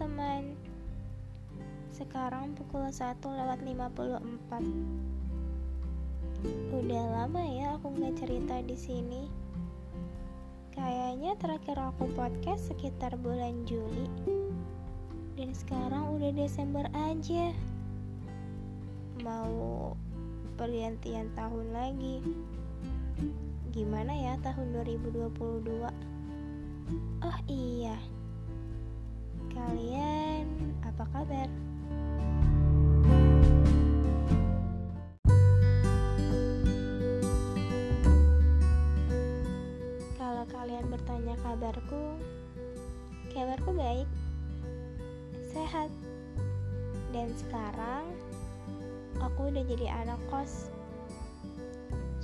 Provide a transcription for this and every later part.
teman-teman. Sekarang pukul 1 lewat 54 Udah lama ya aku nggak cerita di sini. Kayaknya terakhir aku podcast sekitar bulan Juli. Dan sekarang udah Desember aja. Mau pergantian tahun lagi. Gimana ya tahun 2022 Oh iya Kalian apa kabar? Kalau kalian bertanya kabarku Kabarku baik Sehat. Dan sekarang Aku udah jadi anak kos.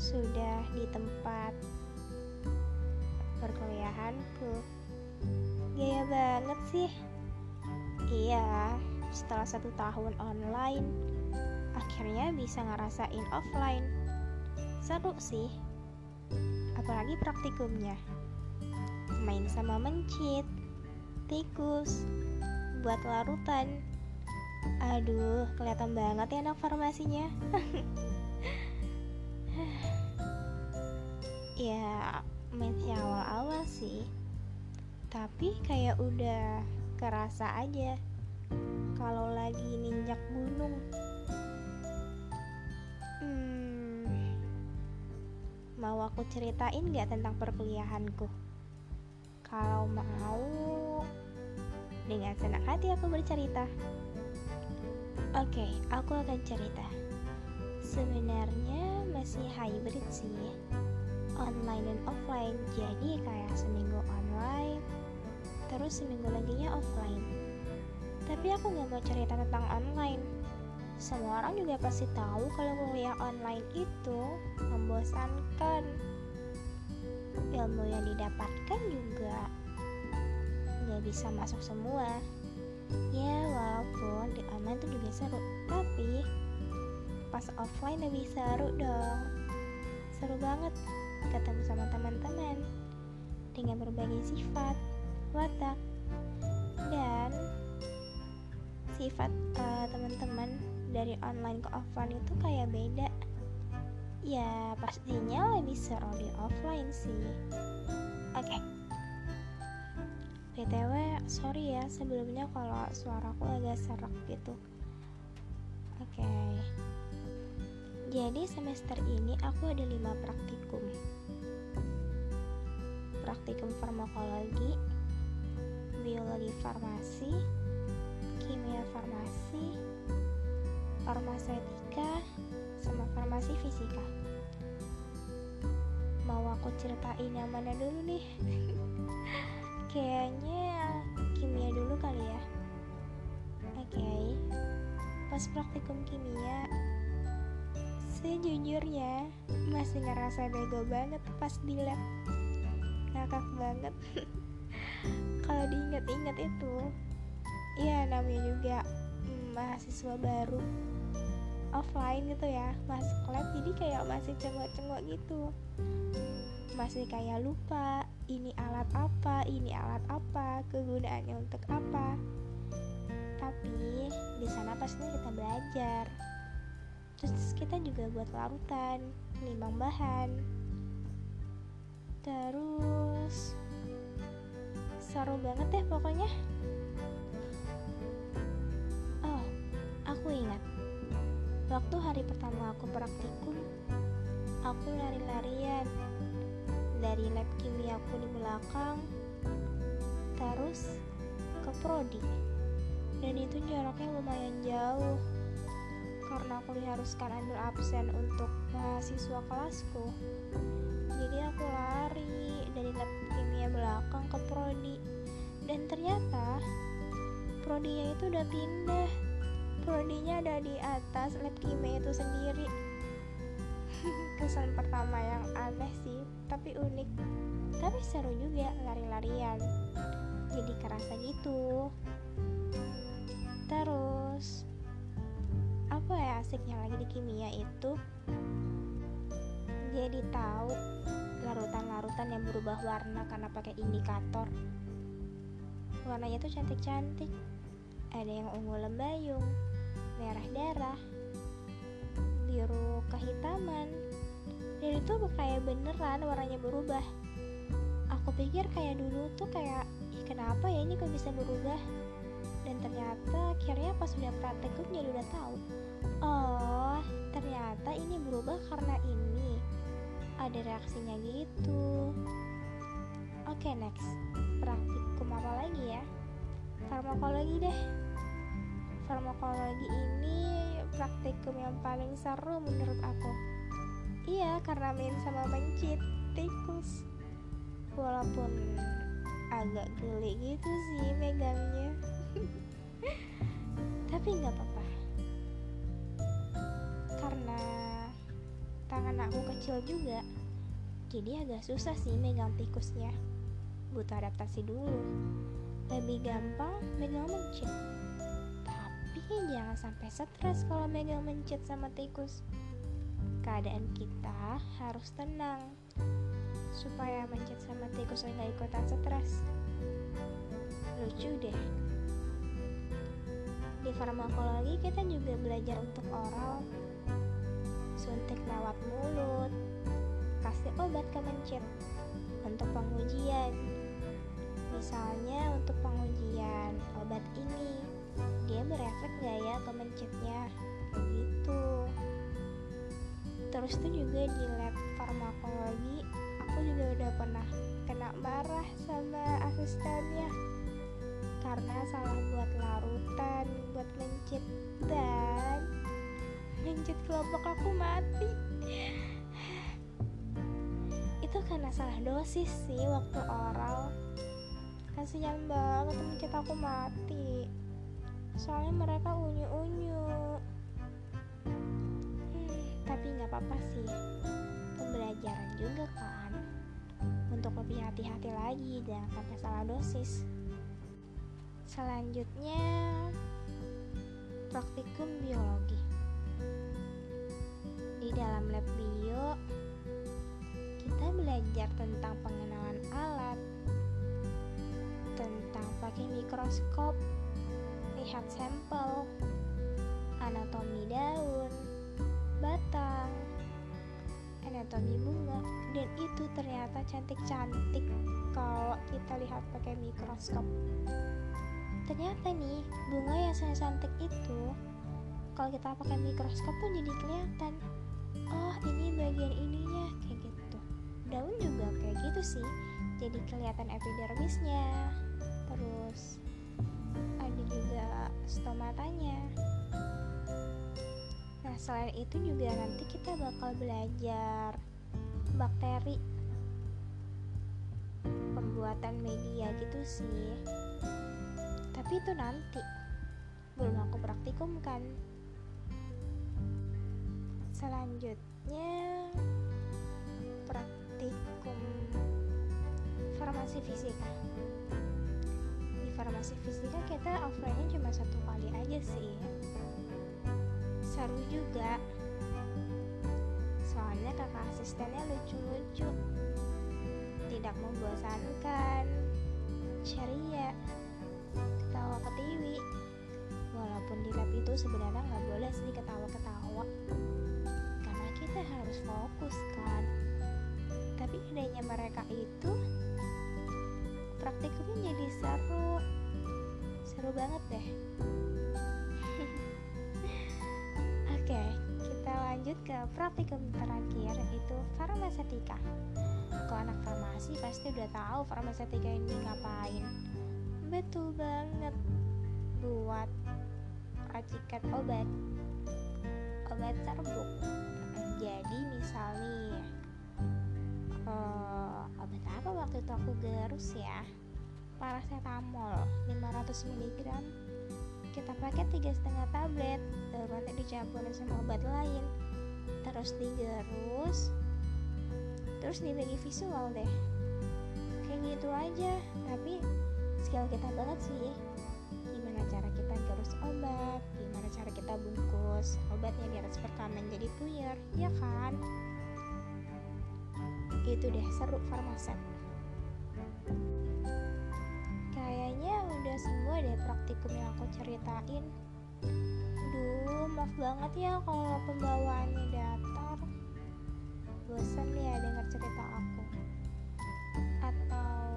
Sudah di tempat Perkuliahanku. Gaya banget sih Iya, setelah satu tahun online, akhirnya bisa ngerasain offline. Seru sih, apalagi praktikumnya. Main sama mencit, tikus, buat larutan. Aduh, kelihatan banget ya anak farmasinya. ya, masih awal-awal sih. Tapi kayak udah kerasa aja kalau lagi ninjak gunung. Hmm, mau aku ceritain gak tentang perkuliahanku? Kalau mau, dengan senang hati aku bercerita. Oke, aku akan cerita. Sebenarnya masih hybrid sih, online dan offline. Jadi kayak seminggu online, terus seminggu laginya offline. Tapi aku gak mau cerita tentang online. Semua orang juga pasti tahu kalau kuliah online itu membosankan. Ilmu yang didapatkan juga gak bisa masuk semua. Ya walaupun di online itu juga seru, tapi pas offline lebih seru dong. Seru banget ketemu sama teman-teman dengan berbagai sifat, watak, dan sifat uh, teman-teman dari online ke offline itu kayak beda. Ya pastinya lebih seru di offline sih. Oke. Okay. BTW, sorry ya sebelumnya kalau suaraku agak serak gitu. Oke. Okay. Jadi semester ini aku ada lima praktikum. Praktikum farmakologi, biologi farmasi, kimia farmasi, farmaseutika, sama farmasi fisika. Mau aku ceritain yang mana dulu nih? Kayaknya kimia dulu kali ya. Oke. Okay. Pas praktikum kimia, sejujurnya masih ngerasa bego banget pas di lab. Ngakak banget. Kalau diingat-ingat itu, ya namanya juga hmm, mahasiswa baru offline gitu ya masuk lab jadi kayak masih cengok-cengok gitu. Masih kayak lupa ini alat apa ini alat apa kegunaannya untuk apa. Tapi di sana pastinya kita belajar terus kita juga buat larutan nimbang bahan. Terus seru banget deh pokoknya. Oh aku ingat. Waktu hari pertama aku praktikum aku lari-larian. Dari lab kimia aku di belakang terus ke prodi. Dan itu jaraknya lumayan jauh karena aku diharuskan ambil absen untuk mahasiswa kelasku jadi aku lari dari lab kimia belakang ke prodi. Dan ternyata prodinya itu udah pindah. Prodinya ada di atas lab kimia itu sendiri. Kesan pertama yang aneh sih tapi unik. Tapi seru juga lari-larian. Jadi kerasa gitu. Terus apa ya asiknya lagi di kimia itu? Jadi tahu larutan-larutan yang berubah warna karena pakai indikator warnanya tuh cantik-cantik ada yang ungu lembayung, merah darah, biru kehitaman, dan itu kayak beneran warnanya berubah. Aku pikir kayak dulu tuh kayak, ih kenapa ya ini kok bisa berubah? Dan ternyata akhirnya pas udah praktikum jadi udah tahu. Oh, ternyata ini berubah karena ini. Ada reaksinya gitu. Oke, next. Praktikum apa lagi ya? Farmakologi deh. Farmakologi ini praktikum yang paling seru menurut aku. Iya, karena main sama mencit tikus. Walaupun agak geli gitu sih megangnya. Tapi nggak apa-apa. Karena tangan aku kecil juga, jadi agak susah sih megang tikusnya. Butuh adaptasi dulu. Lebih gampang megang mencit jangan sampai stres kalau megang mencet sama tikus. Keadaan kita harus tenang supaya mencet sama tikus nggak ikutan stres. Lucu deh. Di farmakologi kita juga belajar untuk oral, suntik lewat mulut, kasih obat ke mencet untuk pengujian. Misalnya untuk pengujian obat ini dia berefek gak ya ke mencetnya gitu. Terus tuh juga di lab farmakologi aku juga udah pernah kena marah sama asistennya karena salah buat larutan buat mencet dan mencet kelompok aku mati. Itu karena salah dosis sih waktu oral. Kasihan banget mencet aku mati. Soalnya mereka unyu-unyu. Hmm, tapi nggak apa-apa sih. Pembelajaran juga kan. Untuk lebih hati-hati lagi jangan sampai salah dosis. Selanjutnya praktikum biologi di dalam lab bio kita belajar tentang pengenalan alat tentang pakai mikroskop lihat sampel, anatomi daun, batang, anatomi bunga, dan itu ternyata cantik-cantik kalau kita lihat pakai mikroskop. Ternyata nih, bunga yang sangat cantik itu kalau kita pakai mikroskop tuh jadi kelihatan. Oh, ini bagian ininya kayak gitu. Daun juga kayak gitu sih. Jadi kelihatan epidermisnya. Terus ada juga stomatanya nah selain itu juga nanti kita bakal belajar bakteri pembuatan media gitu sih tapi itu nanti belum aku praktikum kan selanjutnya praktikum farmasi fisika. Farmasi fisika kita offline-nya cuma satu kali aja sih. Seru juga. Soalnya kakak asistennya lucu-lucu. Tidak membosankan. Ceria. Ketawa ke TV walaupun di lab itu sebenarnya nggak boleh sih ketawa-ketawa kita harus fokus kan? Tapi adanya mereka itu praktikumnya jadi seru. Seru banget deh. Oke kita lanjut ke praktikum terakhir itu farmasetika. Kalau anak farmasi pasti udah tahu farmasetika ini ngapain. Betul banget. Buat racikan obat. Obat serbuk jadi misal nih uh, obat apa waktu itu aku gerus ya? Paracetamol 500 mg kita pakai tiga setengah tablet lalu nanti dicampurin sama obat lain. Terus digerus terus dibagi visual deh. Kayak gitu aja tapi skill kita banget sih gimana cara kita gerus obat? Gimana cara kita bungkus obatnya di atas perkamen jadi puyer? Ya kan? Itu deh seru farmaset. Kayaknya udah semua deh praktikum yang aku ceritain. Duh, maaf banget ya kalau pembawaannya datar. Bosan ya dengar cerita aku. Atau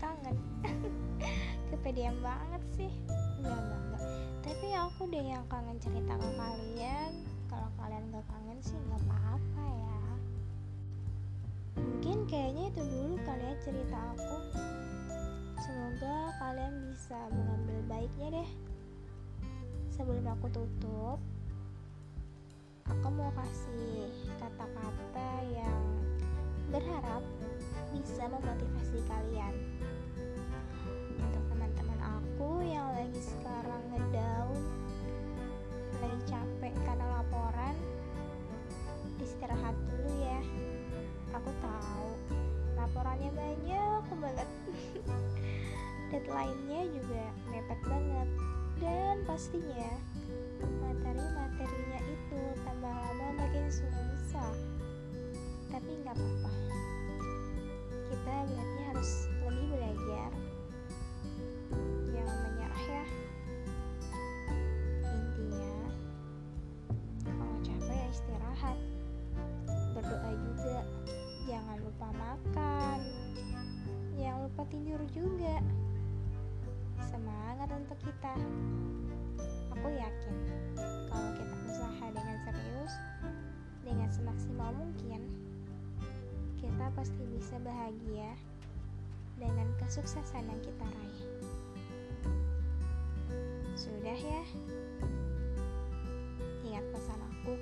kangen Kepedean banget sih. Enggak, enggak, enggak. Tapi aku deh yang kangen cerita ke kalian. Kalau kalian gak kangen sih gak apa-apa ya. Mungkin kayaknya itu dulu kali ya cerita aku. Semoga kalian bisa mengambil baiknya deh. Sebelum aku tutup Aku mau kasih kata-kata yang berharap bisa memotivasi kalian Untuk teman-teman aku yang lagi sekarang ngedown Lagi capek karena laporan Istirahat dulu ya. Aku tahu laporannya banyak banget. Deadline-nya juga mepet banget. Dan pastinya materi-materinya itu tambah lama makin susah. Tapi nggak apa-apa. Kita berarti harus kita. Aku yakin kalau kita usaha dengan serius dengan semaksimal mungkin kita pasti bisa bahagia dengan kesuksesan yang kita raih. Sudah ya? Ingat pesan aku